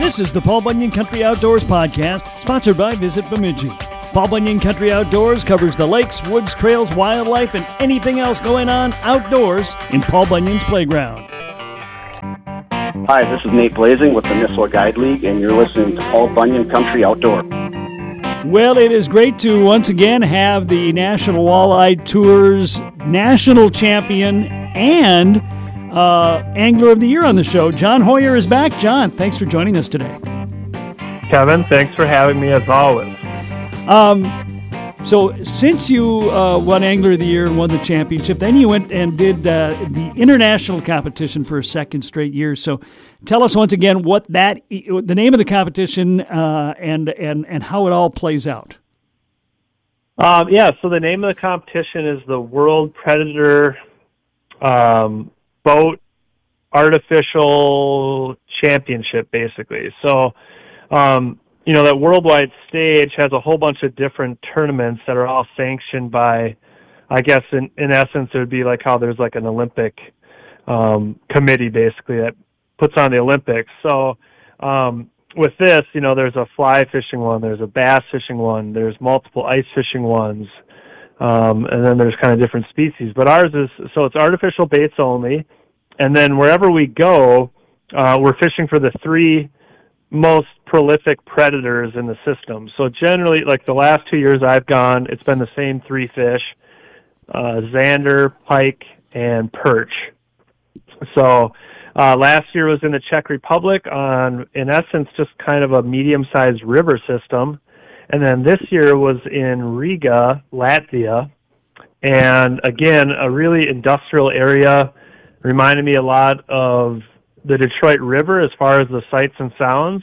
This is the Paul Bunyan Country Outdoors Podcast, sponsored by Visit Bemidji. Paul Bunyan Country Outdoors covers the lakes, woods, trails, wildlife, and anything else going on outdoors in Paul Bunyan's playground. Hi, this is Nate Blazing with the Nisswa Guide League, and you're listening to Paul Bunyan Country Outdoor. Well, it is great to once again have the National Walleye Tours national champion and uh, Angler of the Year on the show. John Hoyer is back. John, thanks for joining us today. Kevin, thanks for having me as always. Um, so, since you uh, won Angler of the Year and won the championship, then you went and did uh, the international competition for a second straight year. So, tell us once again what that, the name of the competition, uh, and and and how it all plays out. Um, yeah, so the name of the competition is the World Predator um, Boat Artificial Championship, basically. So, um, you know, that worldwide stage has a whole bunch of different tournaments that are all sanctioned by, I guess, in, in essence, it would be like how there's like an Olympic um, committee, basically, that puts on the Olympics. So, um, with this, you know, there's a fly fishing one, there's a bass fishing one, there's multiple ice fishing ones, um, and then there's kind of different species. But ours is so it's artificial baits only, and then wherever we go, uh, we're fishing for the three most prolific predators in the system. So generally, like the last two years I've gone, it's been the same three fish: uh, zander, pike, and perch. So uh, last year was in the Czech Republic on, in essence, just kind of a medium-sized river system, and then this year was in Riga, Latvia, and again a really industrial area. Reminded me a lot of the Detroit River as far as the sights and sounds,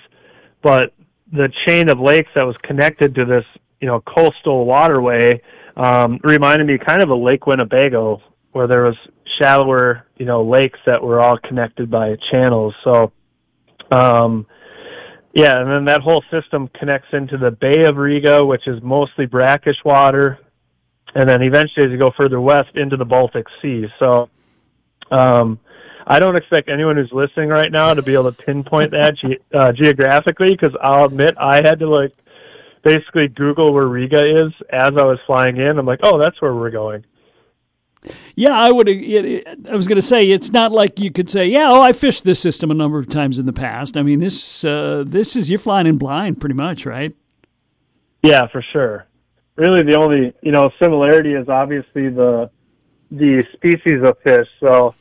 but the chain of lakes that was connected to this, you know, coastal waterway um, reminded me kind of a Lake Winnebago, where there was shallower, you know, lakes that were all connected by channels. So, um, yeah, and then that whole system connects into the Bay of Riga, which is mostly brackish water, and then eventually, as you go further west, into the Baltic Sea. So, um, I don't expect anyone who's listening right now to be able to pinpoint that ge- uh, geographically because I'll admit I had to like basically Google where Riga is as I was flying in. I'm like, oh, that's where we're going. Yeah, I would. I was going to say it's not like you could say, "Yeah, oh, I fished this system a number of times in the past." I mean, this uh, this is you're flying in blind, pretty much, right? Yeah, for sure. Really, the only you know similarity is obviously the the species of fish. So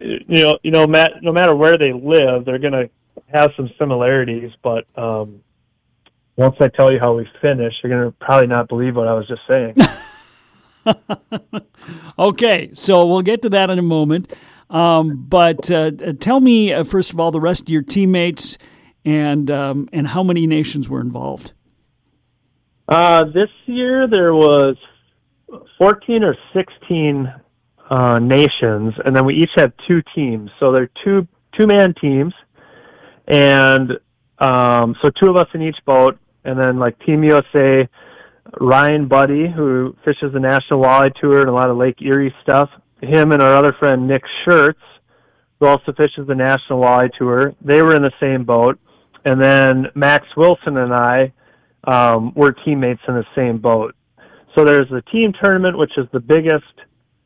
you know, you know, no matter where they live, they're going to have some similarities. But um, once I tell you how we finish, you're going to probably not believe what I was just saying. okay, so we'll get to that in a moment. Um, but uh, tell me uh, first of all the rest of your teammates and um, and how many nations were involved. Uh, this year there was fourteen or sixteen uh, nations, and then we each had two teams. So they're two two man teams, and um, so two of us in each boat, and then like Team USA Ryan Buddy, who fishes the National Walleye Tour and a lot of Lake Erie stuff. Him and our other friend Nick Schertz, who also fishes the National Walleye Tour. They were in the same boat, and then Max Wilson and I um, were teammates in the same boat. So there's the team tournament, which is the biggest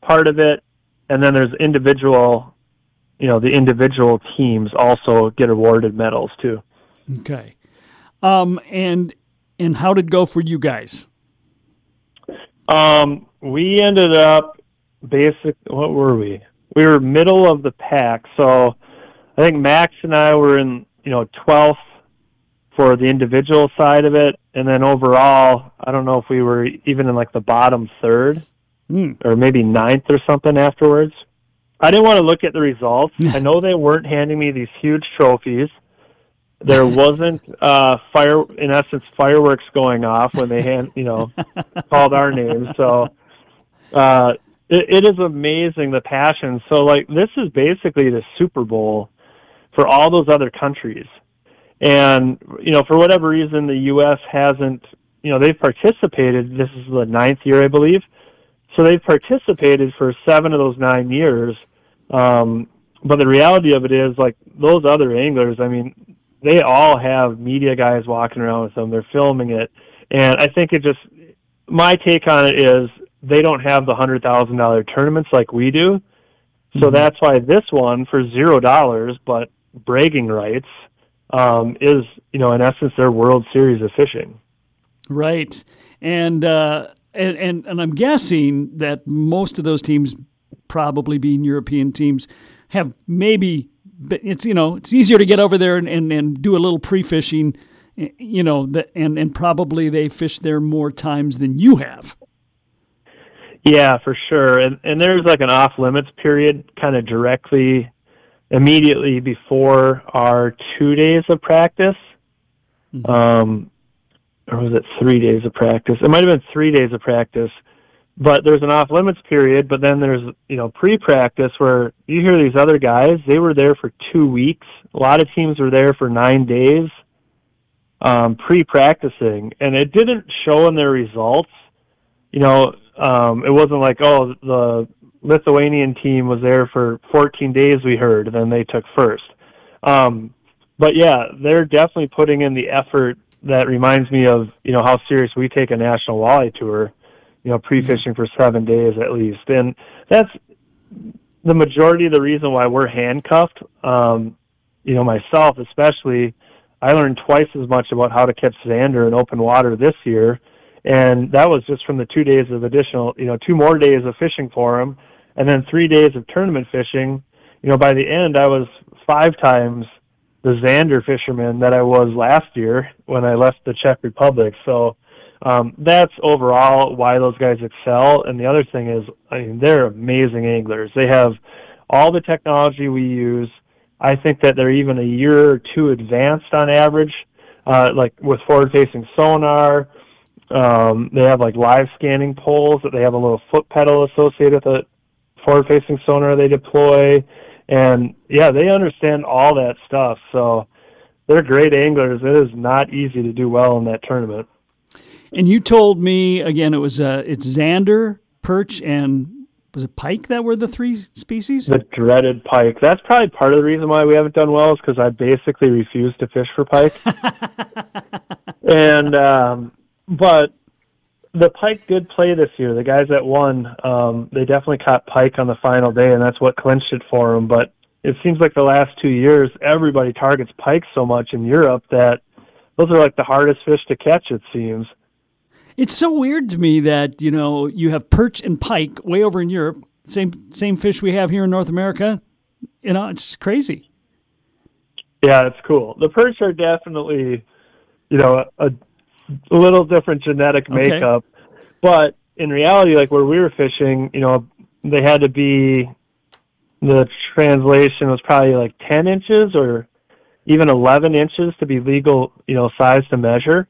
part of it, and then there's individual, you know, the individual teams also get awarded medals too. Okay, um, and and how did it go for you guys? Um, we ended up basic. What were we? We were middle of the pack. So I think Max and I were in you know 12th for the individual side of it, and then overall, I don't know if we were even in like the bottom third mm. or maybe ninth or something afterwards. I didn't want to look at the results. I know they weren't handing me these huge trophies there wasn't uh fire in essence fireworks going off when they hand you know called our names so uh it, it is amazing the passion. So like this is basically the super bowl for all those other countries. And you know for whatever reason the us hasn't you know they've participated. This is the ninth year i believe. So they've participated for seven of those nine years. Um but the reality of it is like those other anglers i mean they all have media guys walking around with them. They're filming it, and I think it just my take on it is they don't have the hundred thousand dollar tournaments like we do, so mm-hmm. that's why this one for zero dollars, but bragging rights um, is you know in essence their World Series of fishing. Right, and uh, and and and I'm guessing that most of those teams, probably being European teams, have maybe it's you know it's easier to get over there and, and, and do a little pre-fishing you know and and probably they fish there more times than you have. Yeah for sure. And and there's like an off limits period kind of directly immediately before our two days of practice. Mm-hmm. um or was it three days of practice? It might have been three days of practice but there's an off limits period but then there's you know pre practice where you hear these other guys they were there for two weeks. A lot of teams were there for nine days um pre practicing and it didn't show in their results. You know um it wasn't like oh the lithuanian team was there for 14 days we heard and then they took first. Um but yeah they're definitely putting in the effort that reminds me of you know how serious we take a national walleye tour you know, pre-fishing for seven days at least, and that's the majority of the reason why we're handcuffed. Um, you know, myself especially, I learned twice as much about how to catch zander in open water this year, and that was just from the two days of additional, you know, two more days of fishing for them, and then three days of tournament fishing. You know, by the end, I was five times the zander fisherman that I was last year when I left the Czech Republic. So um, that's overall why those guys excel. And the other thing is, I mean, they're amazing anglers. They have all the technology we use. I think that they're even a year or two advanced on average, uh, like with forward-facing sonar. Um, they have like live scanning poles that they have a little foot pedal associated with the forward-facing sonar they deploy, and yeah, they understand all that stuff. So they're great anglers. It is not easy to do well in that tournament. And you told me again it was uh, it's zander, perch, and was it pike that were the three species? The dreaded pike. That's probably part of the reason why we haven't done well is because I basically refuse to fish for pike. and um, but the pike did play this year. The guys that won, um, they definitely caught pike on the final day, and that's what clinched it for them. But it seems like the last two years, everybody targets pike so much in Europe that those are like the hardest fish to catch. It seems. It's so weird to me that you know you have perch and pike way over in Europe, same same fish we have here in North America. You know, it's crazy. Yeah, it's cool. The perch are definitely, you know, a, a little different genetic makeup, okay. but in reality, like where we were fishing, you know, they had to be. The translation was probably like ten inches or even eleven inches to be legal, you know, size to measure.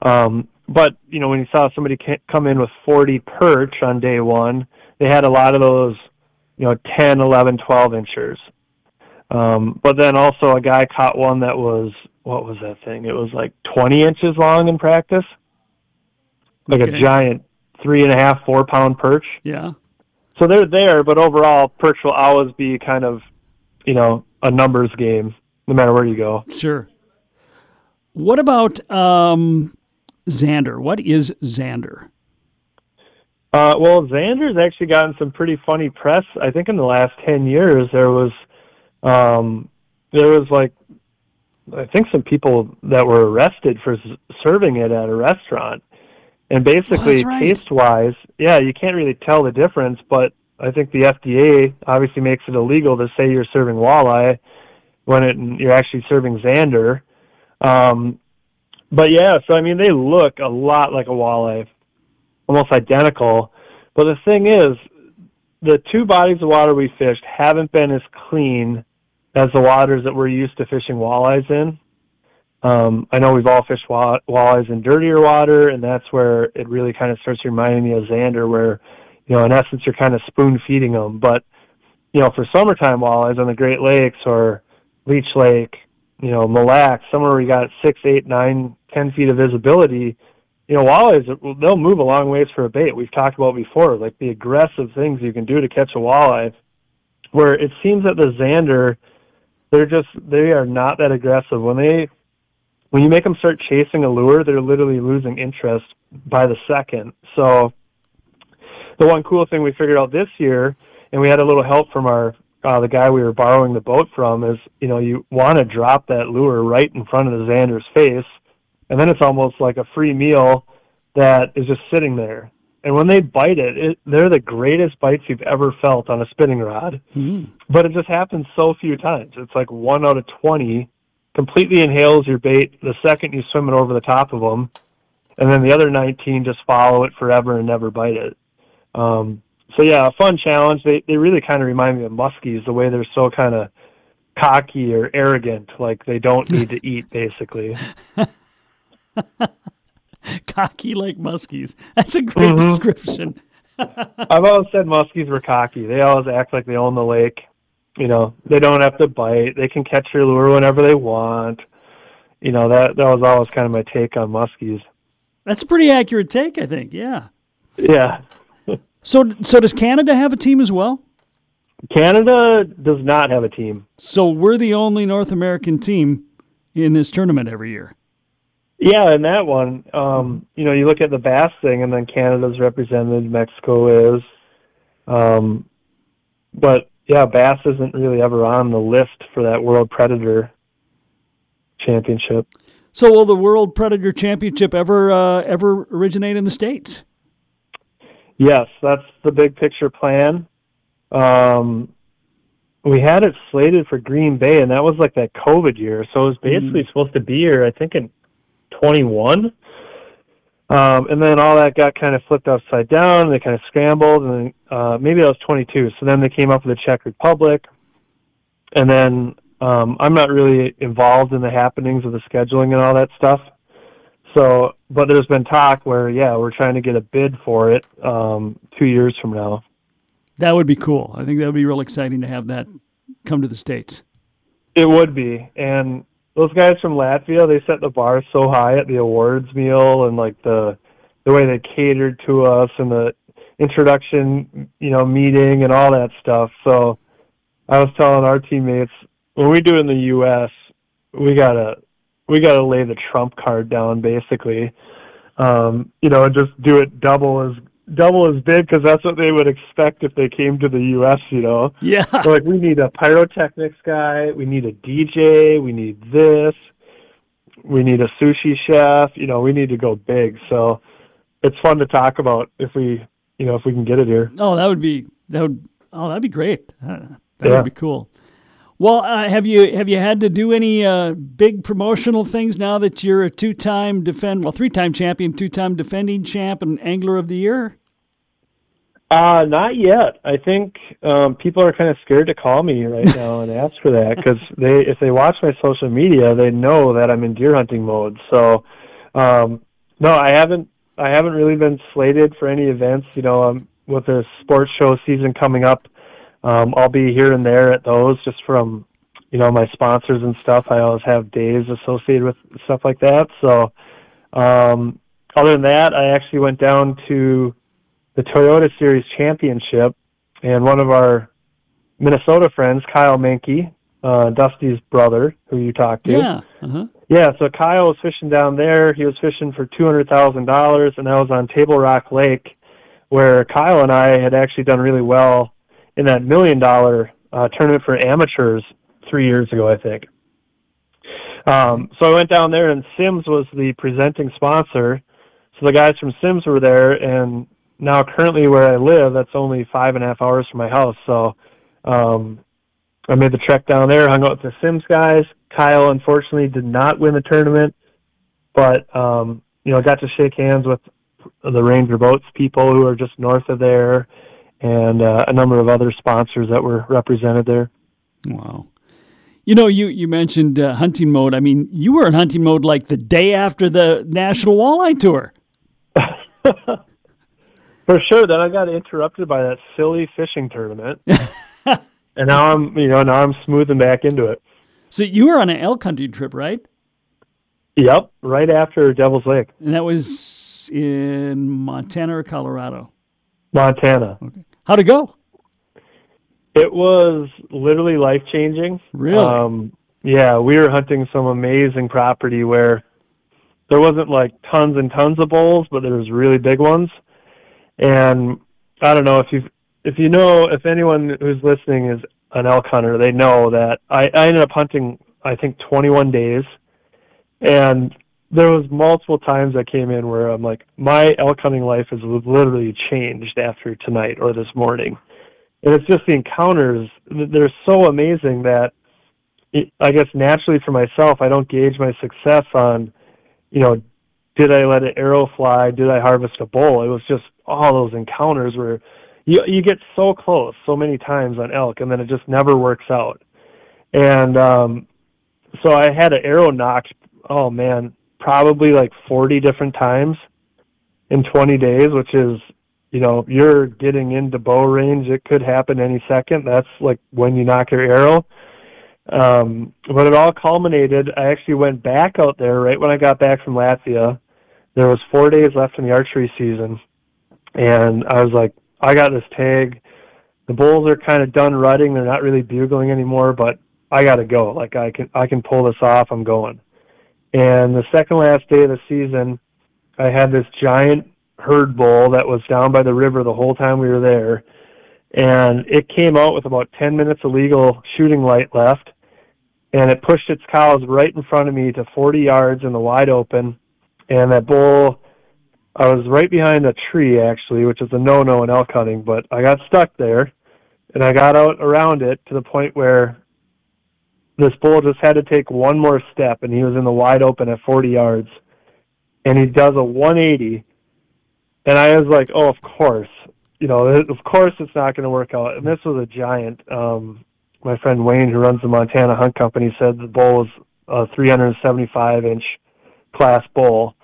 Um, but you know when you saw somebody come in with 40 perch on day one they had a lot of those you know 10 11 12 inches. Um, but then also a guy caught one that was what was that thing? It was like 20 inches long in practice. Like okay. a giant three and a half four pound perch. Yeah. So they're there but overall perch will always be kind of you know a numbers game no matter where you go. Sure. What about um Zander. What is zander? Uh, well, zander's actually gotten some pretty funny press. I think in the last ten years, there was um, there was like I think some people that were arrested for serving it at a restaurant. And basically, oh, right. taste wise, yeah, you can't really tell the difference. But I think the FDA obviously makes it illegal to say you're serving walleye when it, you're actually serving Xander. Um, but yeah, so I mean, they look a lot like a walleye, almost identical. But the thing is, the two bodies of water we fished haven't been as clean as the waters that we're used to fishing walleyes in. Um, I know we've all fished wall- walleyes in dirtier water, and that's where it really kind of starts reminding me of Zander, where, you know, in essence, you're kind of spoon feeding them. But, you know, for summertime walleyes on the Great Lakes or Leech Lake, you know, Mille Lacs, somewhere where you got six, eight, nine, ten feet of visibility, you know, walleyes they'll move a long ways for a bait. We've talked about before, like the aggressive things you can do to catch a walleye. Where it seems that the Zander they're just they are not that aggressive when they when you make them start chasing a lure they're literally losing interest by the second so the one cool thing we figured out this year and we had a little help from our uh, the guy we were borrowing the boat from is you know you want to drop that lure right in front of the zander's face and then it's almost like a free meal that is just sitting there and when they bite it, it they're the greatest bites you've ever felt on a spinning rod. Mm. But it just happens so few times. It's like one out of 20 completely inhales your bait the second you swim it over the top of them. And then the other 19 just follow it forever and never bite it. Um, so yeah, a fun challenge. They they really kind of remind me of muskies, the way they're so kind of cocky or arrogant, like they don't need to eat, basically. cocky like muskies. That's a great Mhm. description. I've always said muskies were cocky. They always act like they own the lake. You know, they don't have to bite. They can catch your lure whenever they want. You know, that that was always kind of my take on muskies. That's a pretty accurate take, I think. Yeah. Yeah. So, so does Canada have a team as well? Canada does not have a team. So we're the only North American team in this tournament every year. Yeah, and that one, um, you know, you look at the bass thing, and then Canada's represented, Mexico is, um, but yeah, bass isn't really ever on the list for that World Predator Championship. So will the World Predator Championship ever uh, ever originate in the states? Yes, that's the big picture plan. Um, we had it slated for Green Bay, and that was like that COVID year, so it was basically supposed to be here, I think, in 21. Um, and then all that got kind of flipped upside down. They kind of scrambled, and uh, maybe that was 22. So then they came up with the Czech Republic, and then um, I'm not really involved in the happenings of the scheduling and all that stuff. So, but there's been talk where, yeah, we're trying to get a bid for it um, two years from now. That would be cool. I think that would be real exciting to have that come to the states. It would be, and those guys from Latvia, they set the bar so high at the awards meal and like the the way they catered to us and the introduction, you know, meeting and all that stuff. So I was telling our teammates when we do in the US, we gotta we gotta lay the trump card down basically. Um, you know, and just do it double as double as big because that's what they would expect if they came to the U.S. You know, Yeah. so like we need a pyrotechnics guy, we need a DJ, we need this, we need a sushi chef. You know, we need to go big. So it's fun to talk about if we, you know, if we can get it here. Oh, that would be that would oh that'd be great. That Yeah. would be cool. Well, uh, have you have you had to do any uh, big promotional things now that you're a two-time defend well three-time champion, two-time defending champ, and angler of the year? Uh, not yet. I think um, people are kind of scared to call me right now and ask for that because they, if they watch my social media, they know that I'm in deer hunting mode. So, um, no, I haven't. I haven't really been slated for any events. You know, um, with the sports show season coming up, um, I'll be here and there at those just from, you know, my sponsors and stuff. I always have days associated with stuff like that. So, um, other than that, I actually went down to the Toyota Series Championship, and one of our Minnesota friends, Kyle Menke, uh, Dusty's brother, who you talked to. Yeah. Uh-huh. Yeah, so Kyle was fishing down there. He was fishing for two hundred thousand dollars, and I was on Table Rock Lake, where Kyle and I had actually done really well in that million dollar uh, tournament for amateurs three years ago, I think. Um, so I went down there, and Simms was the presenting sponsor. So the guys from Simms were there, and now currently where I live, that's only five and a half hours from my house. So um, I made the trek down there, hung out with the Simms guys. Kyle unfortunately did not win the tournament, but um, you know got to shake hands with the Ranger Boats people who are just north of there, and uh, a number of other sponsors that were represented there. Wow. You know, you you mentioned uh, hunting mode. I mean, you were in hunting mode like the day after the National Walleye Tour. For sure. Then I got interrupted by that silly fishing tournament, and now I'm you know now I'm smoothing back into it. So you were on an elk hunting trip, right? Yep, right after Devil's Lake, And that was in Montana or Colorado. Montana. How'd it go? It was literally life changing. Really? Um, yeah, we were hunting some amazing property where there wasn't like tons and tons of bulls, but there was really big ones. And I don't know if you if you know if anyone who's listening is an elk hunter, they know that I, I ended up hunting I think 21 days, and there was multiple times I came in where I'm like, my elk hunting life has literally changed after tonight or this morning, and it's just the encounters. They're so amazing that I guess naturally for myself, I don't gauge my success on, you know, did I let an arrow fly? Did I harvest a bull? It was just all those encounters where you you get so close so many times on elk, and then it just never works out. And um, so I had an arrow nocked. Oh man, probably like 40 different times in 20 days, which is, you know, you're getting into bow range. It could happen any second. That's like when you nock your arrow. Um, but it all culminated. I actually went back out there right when I got back from Latvia. There was four days left in the archery season, and I was like, I got this tag. The bulls are kind of done rutting. They're not really bugling anymore, but I got to go. Like I can I can pull this off. I'm going. And the second last day of the season, I had this giant herd bull that was down by the river the whole time we were there. And it came out with about 10 minutes of legal shooting light left. And it pushed its cows right in front of me to 40 yards in the wide open. And that bull, I was right behind a tree actually, which is a no no in elk hunting, but I got stuck there. And I got out around it to the point where this bull just had to take one more step, and he was in the wide open at 40 yards, and he does a 180, and I was like, oh, of course, you know, of course it's not going to work out. And this was a giant. Um, my friend Wayne, who runs the Montana Hunt Company, said the bull was a 375 inch class bull,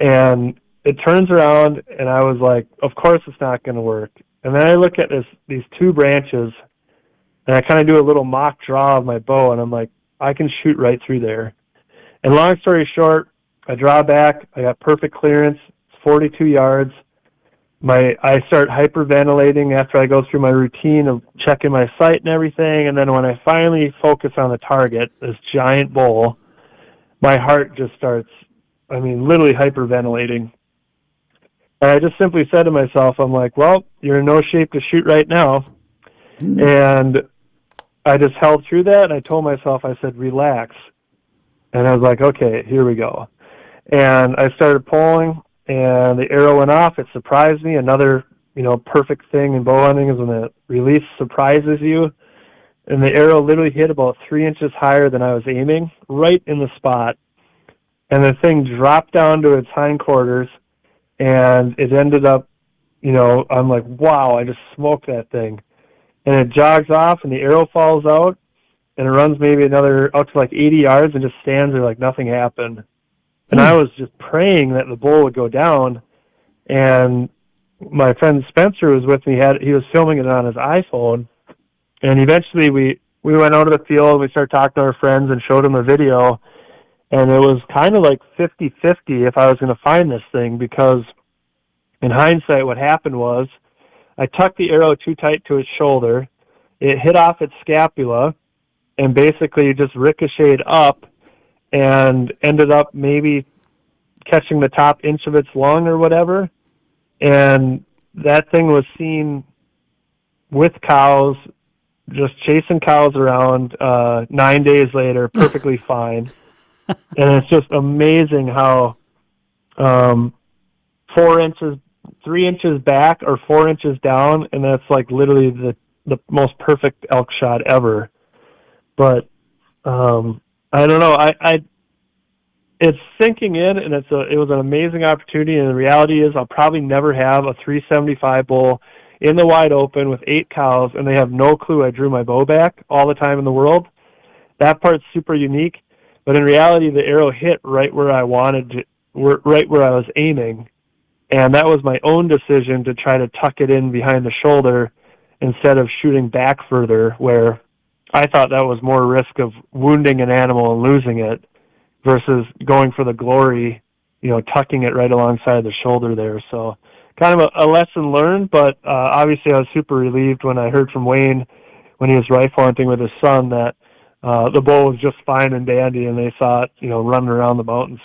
and it turns around, and I was like, of course it's not going to work. And then I look at this these two branches and I kind of do a little mock draw of my bow, and I'm like, I can shoot right through there. And long story short, I draw back. I got perfect clearance. It's 42 yards. My I start hyperventilating after I go through my routine of checking my sight and everything, and then when I finally focus on the target, this giant bull, my heart just starts. I mean, literally hyperventilating. And I just simply said to myself, I'm like, well, you're in no shape to shoot right now. Mm-hmm. And I just held through that and I told myself, I said, relax. And I was like, okay, here we go. And I started pulling and the arrow went off. It surprised me. Another, you know, perfect thing in bow hunting is when the release surprises you. And the arrow literally hit about three inches higher than I was aiming, right in the spot. And the thing dropped down to its hindquarters and it ended up, you know, I'm like, wow, I just smoked that thing and it jogs off and the arrow falls out and it runs maybe another out to like 80 yards and just stands there like nothing happened. And I hmm. was just praying that the bull would go down. And my friend Spencer was with me. Had he was filming it on his iPhone, and eventually we we went out to the field. And we started talking to our friends and showed them the video. And it was kind of like 50-50 if I was going to find this thing because, in hindsight, what happened was I tucked the arrow too tight to its shoulder. It hit off its scapula and basically just ricocheted up and ended up maybe catching the top inch of its lung or whatever. And that thing was seen with cows, just chasing cows around uh, nine days later, perfectly fine. And it's just amazing how um, four inches three inches back or four inches down, and that's like literally the the most perfect elk shot ever. But um, I don't know. I, I it's sinking in, and it's a it was an amazing opportunity. And the reality is, I'll probably never have a 375 bull in the wide open with eight cows, and they have no clue I drew my bow back all the time in the world. That part's super unique, but in reality, the arrow hit right where I wanted to, right where I was aiming, and that was my own decision to try to tuck it in behind the shoulder instead of shooting back further, where I thought that was more risk of wounding an animal and losing it versus going for the glory, you know, tucking it right alongside the shoulder there. So kind of a, a lesson learned, but uh, obviously I was super relieved when I heard from Wayne when he was rifle hunting with his son that uh, the bull was just fine and dandy, and they saw it, you know, running around the mountains.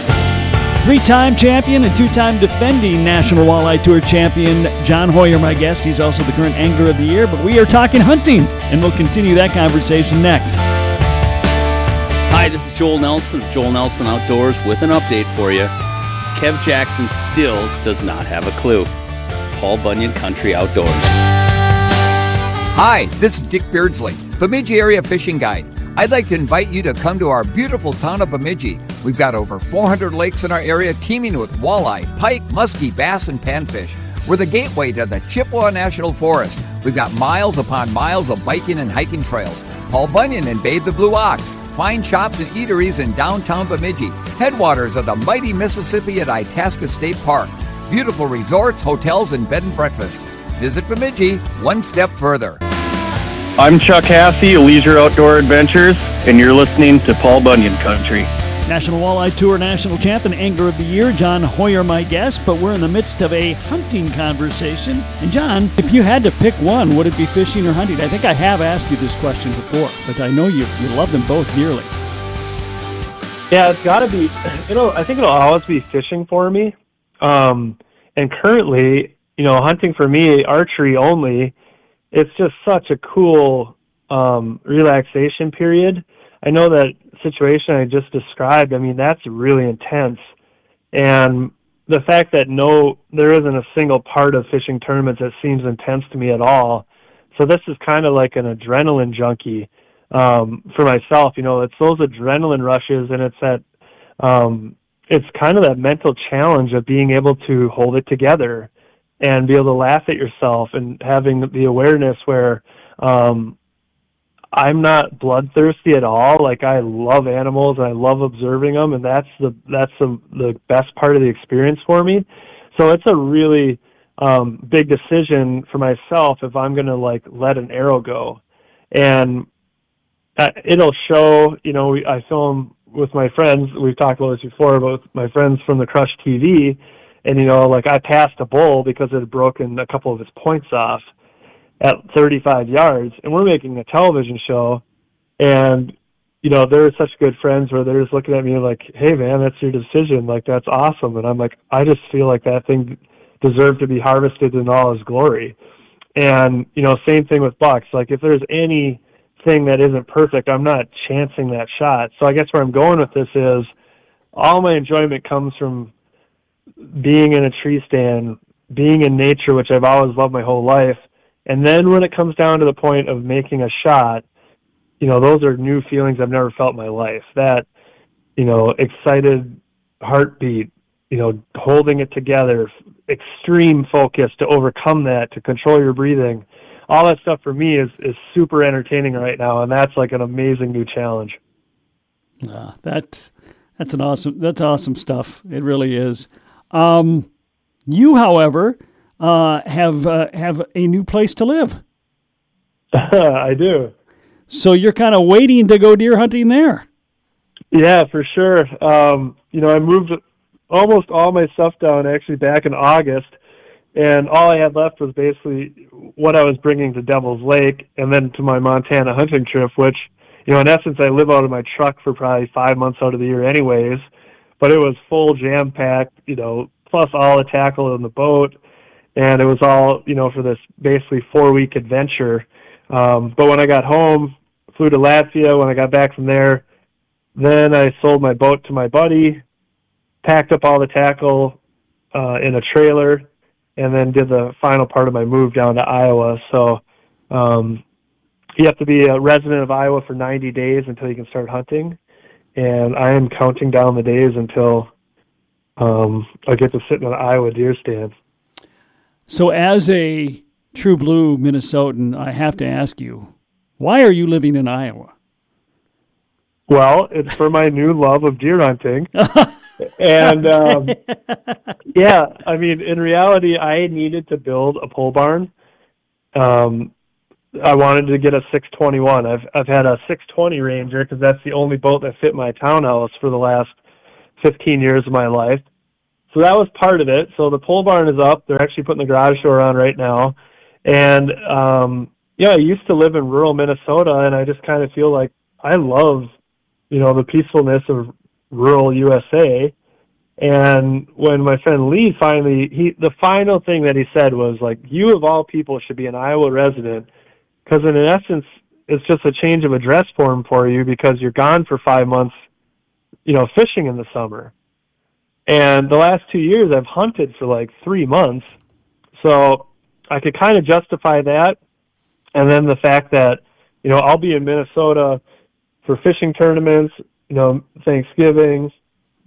Three time champion and two time defending National Walleye Tour champion John Hoyer, my guest. He's also the current Angler of the Year, but we are talking hunting, and we'll continue that conversation next. Hi, this is Joel Nelson of Joel Nelson Outdoors with an update for you. Kev Jackson still does not have a clue. Paul Bunyan Country Outdoors. Hi, this is Dick Beardsley, Bemidji Area Fishing Guide. I'd like to invite you to come to our beautiful town of Bemidji. We've got over 400 lakes in our area teeming with walleye, pike, muskie, bass, and panfish. We're the gateway to the Chippewa National Forest. We've got miles upon miles of biking and hiking trails. Paul Bunyan and Babe the Blue Ox. Fine shops and eateries in downtown Bemidji. Headwaters of the mighty Mississippi at Itasca State Park. Beautiful resorts, hotels, and bed and breakfasts. Visit Bemidji one step further. I'm Chuck Hassey, Leisure Outdoor Adventures, and you're listening to Paul Bunyan Country. National Walleye Tour National Champion Angler of the Year, John Hoyer, my guest, but we're in the midst of a hunting conversation. And John, if you had to pick one, would it be fishing or hunting? I think I have asked you this question before, but I know you, you love them both dearly. Yeah, it's got to be. You know, I think it'll always be fishing for me. Um, and currently, you know, hunting for me, archery only it's just such a cool um, relaxation period. I know that situation I just described. I mean, that's really intense, and the fact that no, there isn't a single part of fishing tournaments that seems intense to me at all. So this is kind of like an adrenaline junkie um, for myself. You know, it's those adrenaline rushes, and it's that, um, it's kind of that mental challenge of being able to hold it together and be able to laugh at yourself and having the awareness where um I'm not bloodthirsty at all. Like I love animals and I love observing them and that's the that's the the best part of the experience for me. So it's a really um big decision for myself if I'm going to like let an arrow go. And uh, it'll show, you know, we, I film with my friends. We've talked about this before, but my friends from the Crush TV, and you know, like I passed a bull because it had broken a couple of his points off at 35 yards, and we're making a television show, and you know, they're such good friends where they're just looking at me like, "Hey, man, that's your decision. Like, that's awesome." And I'm like, I just feel like that thing deserved to be harvested in all its glory. And you know, same thing with bucks. Like, if there's any thing that isn't perfect, I'm not chancing that shot. So I guess where I'm going with this is, all my enjoyment comes from being in a tree stand, being in nature, which I've always loved my whole life. And then when it comes down to the point of making a shot, you know, those are new feelings I've never felt in my life. That, you know, excited heartbeat, you know, holding it together, extreme focus to overcome that, to control your breathing. All that stuff for me is is super entertaining right now, and that's like an amazing new challenge. Uh, that's that's an awesome that's awesome stuff. It really is. Um, you, however, uh, have uh, have a new place to live. I do. So you're kind of waiting to go deer hunting there. Yeah, for sure. Um, you know, I moved almost all my stuff down actually back in August, and all I had left was basically what I was bringing to Devil's Lake, and then to my Montana hunting trip, which you know, in essence, I live out of my truck for probably five months out of the year, anyways but it was full jam packed, you know, plus all the tackle in the boat, and it was all you know for this basically four week adventure. Um, but when I got home, flew to Latvia. When I got back from there, then I sold my boat to my buddy, packed up all the tackle uh, in a trailer, and then did the final part of my move down to Iowa. So um, you have to be a resident of Iowa for 90 days until you can start hunting and I am counting down the days until um, I get to sit in an Iowa deer stand. So, as a true blue Minnesotan, I have to ask you, why are you living in Iowa? Well, it's for my new love of deer hunting. and um, yeah, I mean, in reality, I needed to build a pole barn. Um, I wanted to get a 621. I've I've had a 620 Ranger because that's the only boat that fit my townhouse for the last 15 years of my life. So that was part of it. So the pole barn is up. They're actually putting the garage door on right now, and um, yeah, I used to live in rural Minnesota, and I just kind of feel like I love, you know, the peacefulness of rural USA. And when my friend Lee finally, he the final thing that he said was like, "You of all people should be an Iowa resident," because in essence, it's just a change of address form for you because you're gone for five months, you know, fishing in the summer. And the last two years, I've hunted for like three months, so I could kind of justify that. And then the fact that, you know, I'll be in Minnesota for fishing tournaments, you know, Thanksgiving,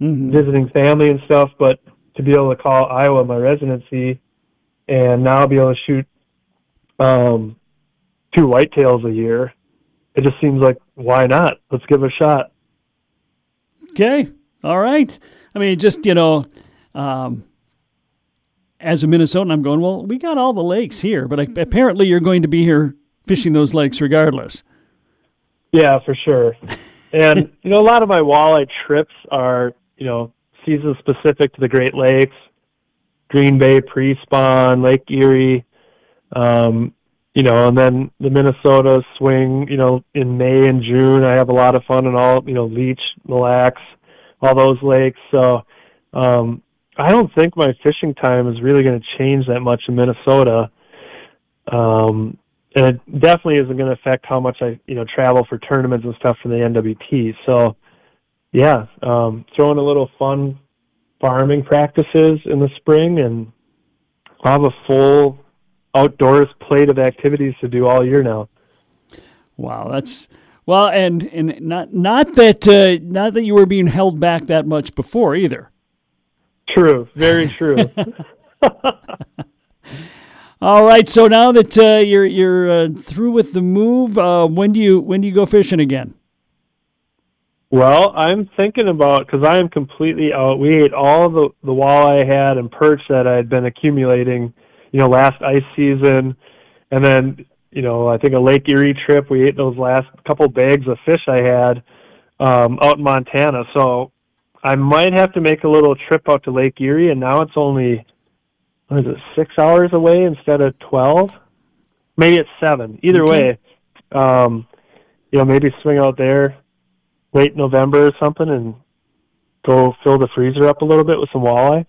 Mm-hmm. visiting family and stuff, but to be able to call Iowa my residency and now be able to shoot um, two whitetails a year, it just seems like why not? Let's give it a shot. Okay. All right. I mean, just, you know, um, as a Minnesotan, I'm going, well, we got all the lakes here, but apparently you're going to be here fishing those lakes regardless. Yeah, for sure. And you know, a lot of my walleye trips are you know season specific to the Great Lakes, Green Bay pre-spawn, Lake Erie, um, you know, and then the Minnesota swing. You know, in May and June, I have a lot of fun and all you know Leech, Mille Lacs, all those lakes. So um, I don't think my fishing time is really going to change that much in Minnesota. Um, and it definitely isn't going to affect how much I, you know, travel for tournaments and stuff for the NWT. So, yeah, um, throwing a little fun farming practices in the spring, and I'll have a full outdoors plate of activities to do all year now. Wow, that's well, and and not not that uh, not that you were being held back that much before either. True, very true. All right, so now that uh, you're you're uh, through with the move, uh, when do you when do you go fishing again? Well, I'm thinking about because I am completely out. We ate all the the walleye I had and perch that I had been accumulating, you know, last ice season, and then you know I think a Lake Erie trip. We ate those last couple bags of fish I had um, out in Montana. So I might have to make a little trip out to Lake Erie, and now it's only what is it six hours away instead of twelve? Maybe it's seven. Either way, um, you know, maybe swing out there late November or something and go fill the freezer up a little bit with some walleye.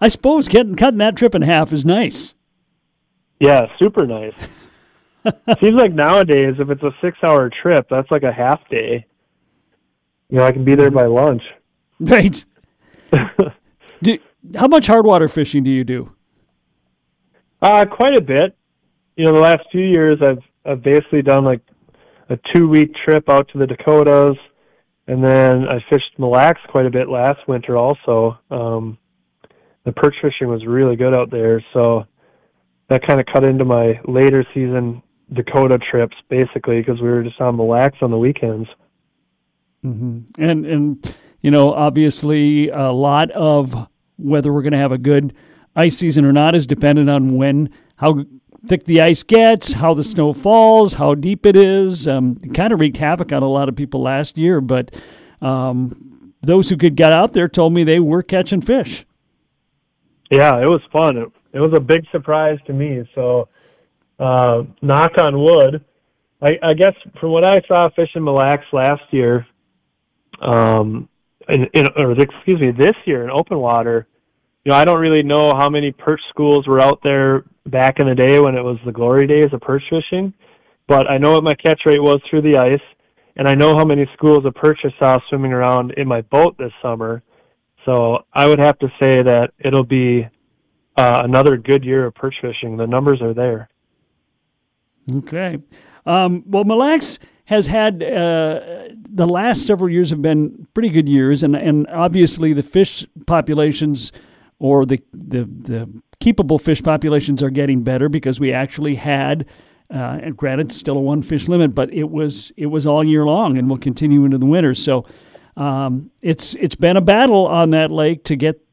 I suppose getting cutting that trip in half is nice. Yeah, super nice. Seems like nowadays, if it's a six-hour trip, that's like a half day. You know, I can be there by lunch. Right. do, how much hard water fishing do you do? Uh, quite a bit. You know, the last few years, I've I've basically done like a two-week trip out to the Dakotas, and then I fished Mille Lacs quite a bit last winter. Also, um, the perch fishing was really good out there, so that kind of cut into my later season Dakota trips, basically, because we were just on the Lacs on the weekends. And and you know, obviously, a lot of whether we're going to have a good ice season or not is dependent on when how thick the ice gets, how the snow falls, how deep it is. Um, it kind of wreaked havoc on a lot of people last year, but um, those who could get out there told me they were catching fish. Yeah, it was fun. It, was a big surprise to me. So, uh, knock on wood. I, I guess from what I saw fishing Mille Lacs last year, um, in, in, or excuse me, this year in open water, you know, I don't really know how many perch schools were out there back in the day when it was the glory days of perch fishing, but I know what my catch rate was through the ice, and I know how many schools of perch I saw swimming around in my boat this summer. So I would have to say that it'll be uh, another good year of perch fishing. The numbers are there. Okay. Um, well, Mille Lacs has had uh, the last several years have been pretty good years, and and obviously the fish populations or the the the keepable fish populations are getting better because we actually had. Uh, and granted, still a one fish limit, but it was it was all year long, and will continue into the winter. So um, it's it's been a battle on that lake to get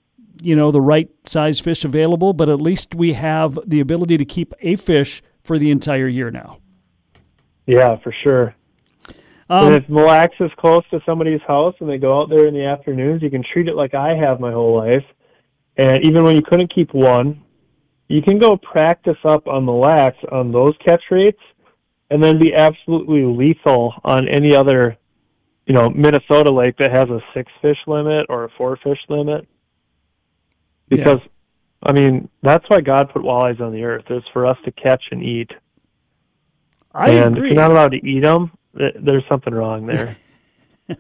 you know the right size fish available, but at least we have the ability to keep a fish for the entire year now. Yeah, for sure. Um, and if Mille Lacs is close to somebody's house and they go out there in the afternoons, you can treat it like I have my whole life. And even when you couldn't keep one, you can go practice up on the Lacs on those catch rates, and then be absolutely lethal on any other, you know, Minnesota lake that has a six fish limit or a four fish limit. Because, I mean, that's why God put walleyes on the earth is for us to catch and eat. I and agree. if you're not allowed to eat them, there's something wrong there.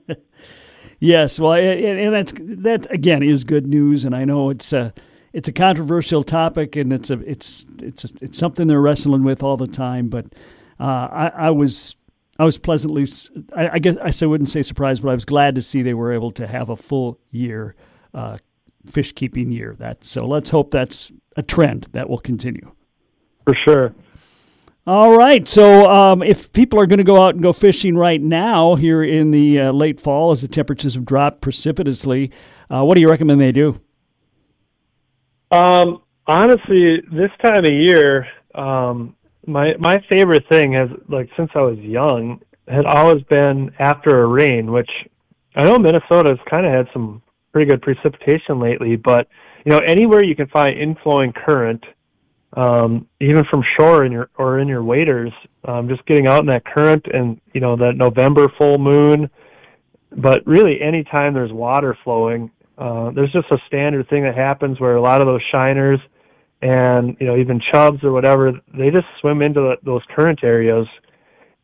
Yes, well, and, that's that again is good news, and I know it's a it's a controversial topic, and it's a it's it's it's something they're wrestling with all the time. But uh, I, I was I was pleasantly, I guess I wouldn't say surprised, but I was glad to see they were able to have a full year uh, fish keeping year. That so let's hope that's a trend that will continue. for sure. All right. So, um, if people are going to go out and go fishing right now here in the uh, late fall as the temperatures have dropped precipitously, uh, what do you recommend they do? Um, honestly, this time of year, um, my my favorite thing has like since I was young had always been after a rain, which I know Minnesota's kind of had some pretty good precipitation lately, but you know anywhere you can find inflowing current, um, even from shore in your or in your waders, um, just getting out in that current and you know that November full moon. But really, anytime there's water flowing, uh, there's just a standard thing that happens where a lot of those shiners and you know even chubs or whatever they just swim into the, those current areas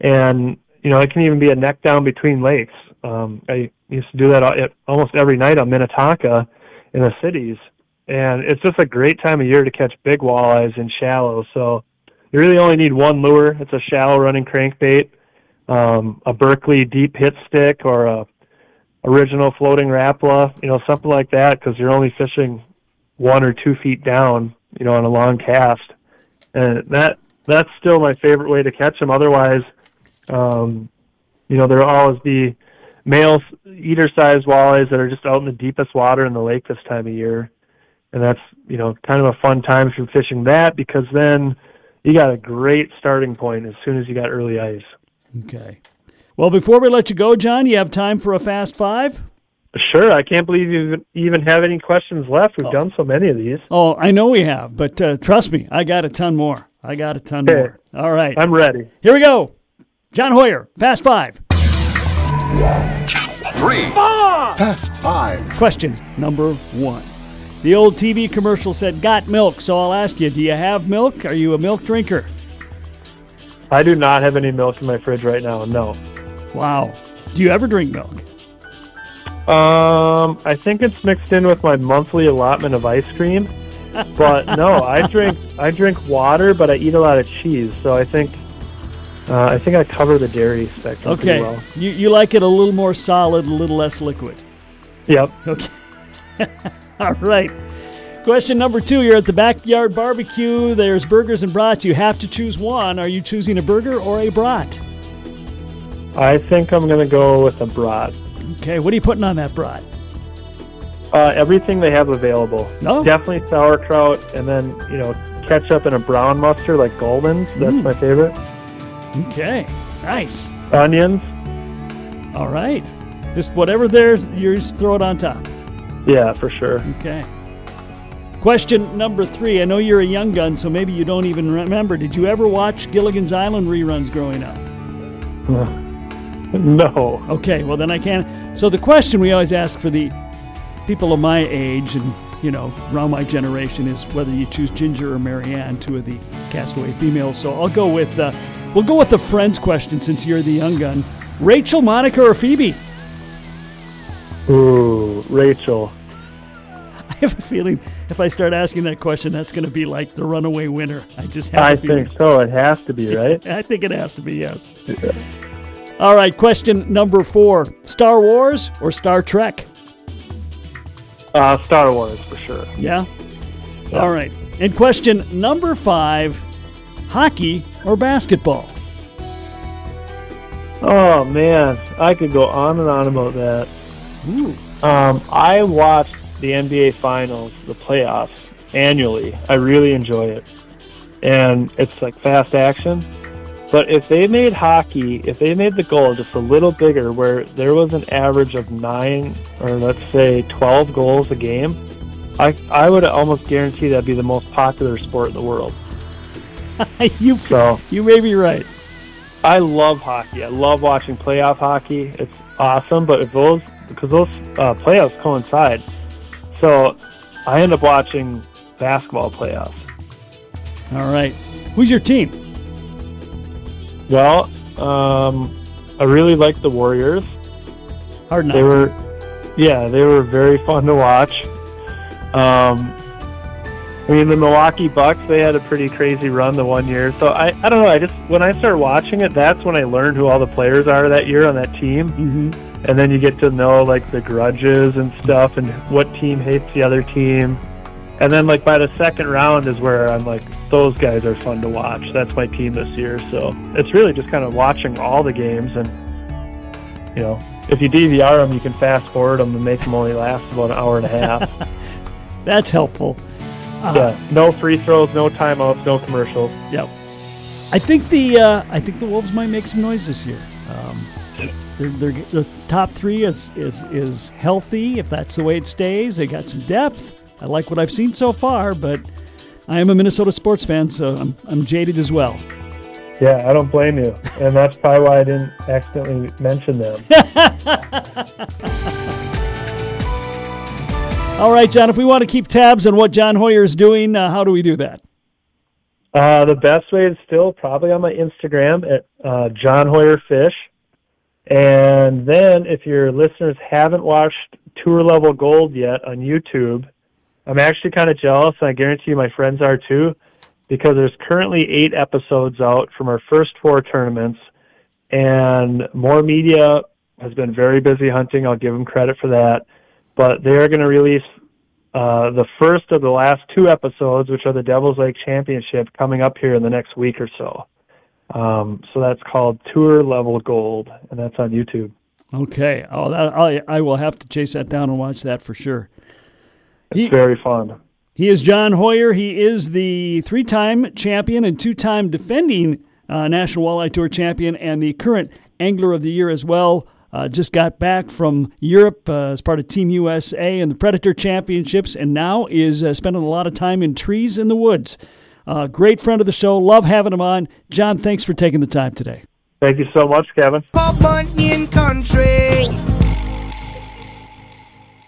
and you know it can even be a neck down between lakes um i used to do that al- almost every night on minnetonka in the cities. And it's just a great time of year to catch big walleyes in shallow. So you really only need one lure. It's a shallow running crankbait um a berkley deep hit stick or a original floating rapala you know something like that because you're only fishing one or two feet down, you know, on a long cast, and that that's still my favorite way to catch them. Otherwise, um, you know, there'll always be male eater-sized walleyes that are just out in the deepest water in the lake this time of year, and that's you know kind of a fun time if you're fishing that because then you got a great starting point as soon as you got early ice. Okay. Well, before we let you go, John, you have time for a fast five? Sure, I can't believe you even have any questions left. We've done so many of these. Oh, I know we have, but uh, trust me, I got a ton more. I got a ton Okay. more. All right. I'm ready. Here we go. John Hoyer, fast five. Three. Fast five. Question number one. The old TV commercial said, Got milk, so I'll ask you, do you have milk? Are you a milk drinker? I do not have any milk in my fridge right now. No. Wow. Do you ever drink milk? Um, I think it's mixed in with my monthly allotment of ice cream. But no, I drink I drink water, but I eat a lot of cheese. So I think uh, I think I cover the dairy spectrum Okay. pretty well. You, you like it a little more solid, a little less liquid. Yep. Okay. All right. Question number two. You're at the backyard barbecue. There's burgers and brats. You have to choose one. Are you choosing a burger or a brat? I think I'm gonna go with a brat. Okay. What are you putting on that brat? Uh, everything they have available. No. Definitely sauerkraut, and then you know ketchup and a brown mustard like Gulden's. That's Mm. my favorite. Okay. Nice. Onions. All right. Just whatever there's, you just throw it on top. Yeah, for sure. Okay. Question number three. I know you're a young gun, so maybe you don't even remember. Did you ever watch Gilligan's Island reruns growing up? No. Okay, well then I can't. So the question we always ask for the people of my age and you know around my generation is whether you choose Ginger or Mary Ann, two of the castaway females. So I'll go with uh, we'll go with the friends question since you're the young gun. Rachel, Monica, or Phoebe? Ooh, Rachel. I have a feeling if I start asking that question, that's going to be like the runaway winner. I just have I a feeling. I think so. It has to be, right? I think it has to be yes. All right, question number four: Star Wars or Star Trek? Uh, Star Wars for sure. Yeah? All right. And question number five hockey or basketball? Oh man, I could go on and on about that. Um, I watched the NBA Finals, the playoffs, annually. I really enjoy it, and it's like fast action. But if they made hockey, if they made the goal just a little bigger, where there was an average of nine or let's say twelve goals a game, I I would almost guarantee that'd be the most popular sport in the world. you So you may be right. I love hockey. I love watching playoff hockey. It's awesome. But if those because those uh, playoffs coincide, so I end up watching basketball playoffs. All right. Who's your team? Well, um, I really like the Warriors. Hard not. They were, yeah, they were very fun to watch. Um, I mean, the Milwaukee Bucks, they had a pretty crazy run the one year. So I, I don't know. I just when I started watching it, that's when I learned who all the players are that year on that team, Mhm. and then you get to know like the grudges and stuff, and what team hates the other team. And then like by the second round is where I'm like, those guys are fun to watch. That's my team this year. So it's really just kind of watching all the games and you know, if you DVR them, you can fast forward them and make them only last about an hour and a half. That's helpful. Uh, yeah, no free throws, no timeouts, no commercials. Yep. I think the uh, I think the Wolves might make some noise this year. Um, they're, they're, the top three is, is is healthy. If that's the way it stays, they got some depth. I like what I've seen so far, but I am a Minnesota sports fan, so I'm I'm jaded as well. Yeah, I don't blame you, and that's probably why I didn't accidentally mention them. All right, John. If we want to keep tabs on what John Hoyer is doing, uh, how do we do that? Uh, the best way is still probably on my Instagram at uh, John Hoyer Fish. And then if your listeners haven't watched Tour Level Gold yet on YouTube, I'm actually kind of jealous, and I guarantee you my friends are too, because there's currently eight episodes out from our first four tournaments, and more media has been very busy hunting. I'll give them credit for that. But they are going to release uh, the first of the last two episodes, which are the Devil's Lake Championship, coming up here in the next week or so. Um, so that's called Tour Level Gold, and that's on YouTube. Okay. Oh, that, I I will have to chase that down and watch that for sure. It's He- very fun. He is John Hoyer. He is the three time champion and two time defending uh, National Walleye Tour champion and the current Angler of the Year as well. Uh, just got back from Europe uh, as part of Team USA and the Predator Championships, and now is uh, spending a lot of time in trees in the woods. Uh, great friend of the show. Love having him on. John, thanks for taking the time today. Thank you so much, Kevin. Paul Bunyan Country.